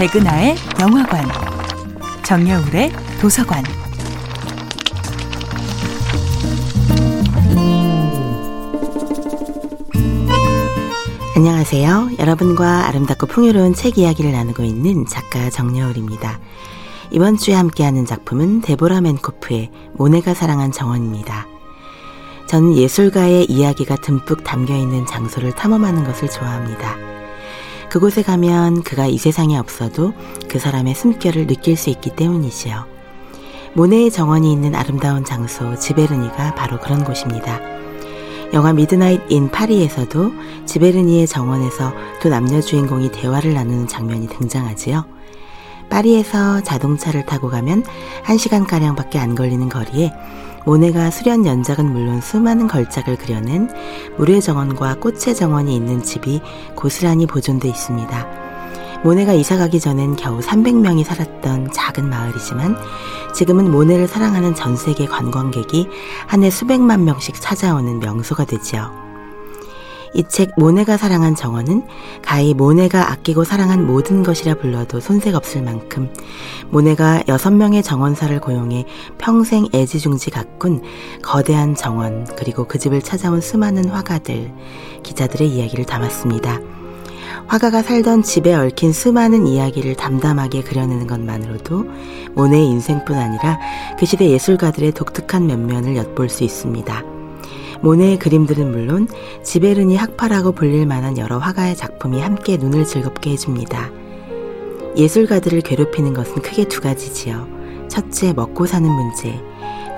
백은하의 영화관, 정여울의 도서관. 안녕하세요. 여러분과 아름답고 풍요로운 책 이야기를 나누고 있는 작가 정여울입니다. 이번 주에 함께하는 작품은 데보라 맨코프의 모네가 사랑한 정원입니다. 저는 예술가의 이야기가 듬뿍 담겨 있는 장소를 탐험하는 것을 좋아합니다. 그곳에 가면 그가 이 세상에 없어도 그 사람의 숨결을 느낄 수 있기 때문이지요. 모네의 정원이 있는 아름다운 장소 지베르니가 바로 그런 곳입니다. 영화 미드나잇 인 파리에서도 지베르니의 정원에서 두 남녀 주인공이 대화를 나누는 장면이 등장하지요. 파리에서 자동차를 타고 가면 1시간가량밖에 안 걸리는 거리에 모네가 수련 연작은 물론 수많은 걸작을 그려낸 물의 정원과 꽃의 정원이 있는 집이 고스란히 보존돼 있습니다. 모네가 이사 가기 전엔 겨우 300명이 살았던 작은 마을이지만 지금은 모네를 사랑하는 전 세계 관광객이 한 해 수백만 명씩 찾아오는 명소가 되지요. 이 책 모네가 사랑한 정원은 가히 모네가 아끼고 사랑한 모든 것이라 불러도 손색 없을 만큼 모네가 여섯 명의 정원사를 고용해 평생 애지중지 가꾼 거대한 정원 그리고 그 집을 찾아온 수많은 화가들, 기자들의 이야기를 담았습니다. 화가가 살던 집에 얽힌 수많은 이야기를 담담하게 그려내는 것만으로도 모네의 인생뿐 아니라 그 시대 예술가들의 독특한 면면을 엿볼 수 있습니다. 모네의 그림들은 물론 지베르니 학파라고 불릴 만한 여러 화가의 작품이 함께 눈을 즐겁게 해줍니다. 예술가들을 괴롭히는 것은 크게 두 가지지요. 첫째, 먹고 사는 문제.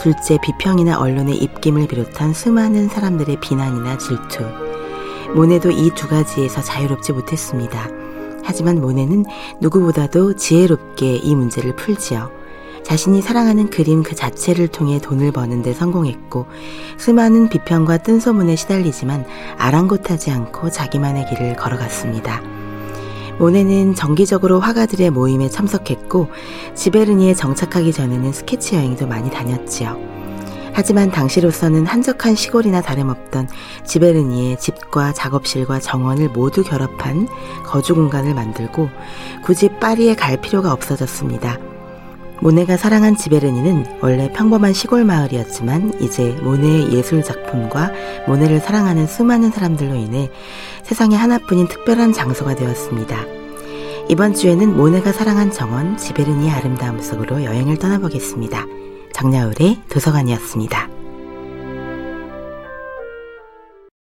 둘째, 비평이나 언론의 입김을 비롯한 수많은 사람들의 비난이나 질투. 모네도 이 두 가지에서 자유롭지 못했습니다. 하지만 모네는 누구보다도 지혜롭게 이 문제를 풀지요. 자신이 사랑하는 그림 그 자체를 통해 돈을 버는데 성공했고 수많은 비평과 뜬소문에 시달리지만 아랑곳하지 않고 자기만의 길을 걸어갔습니다. 모네는 정기적으로 화가들의 모임에 참석했고 지베르니에 정착하기 전에는 스케치 여행도 많이 다녔지요. 하지만 당시로서는 한적한 시골이나 다름없던 지베르니의 집과 작업실과 정원을 모두 결합한 거주 공간을 만들고 굳이 파리에 갈 필요가 없어졌습니다. 모네가 사랑한 지베르니는 원래 평범한 시골 마을이었지만 이제 모네의 예술 작품과 모네를 사랑하는 수많은 사람들로 인해 세상에 하나뿐인 특별한 장소가 되었습니다. 이번 주에는 모네가 사랑한 정원 지베르니의 아름다움 속으로 여행을 떠나보겠습니다. 정야울의 도서관이었습니다.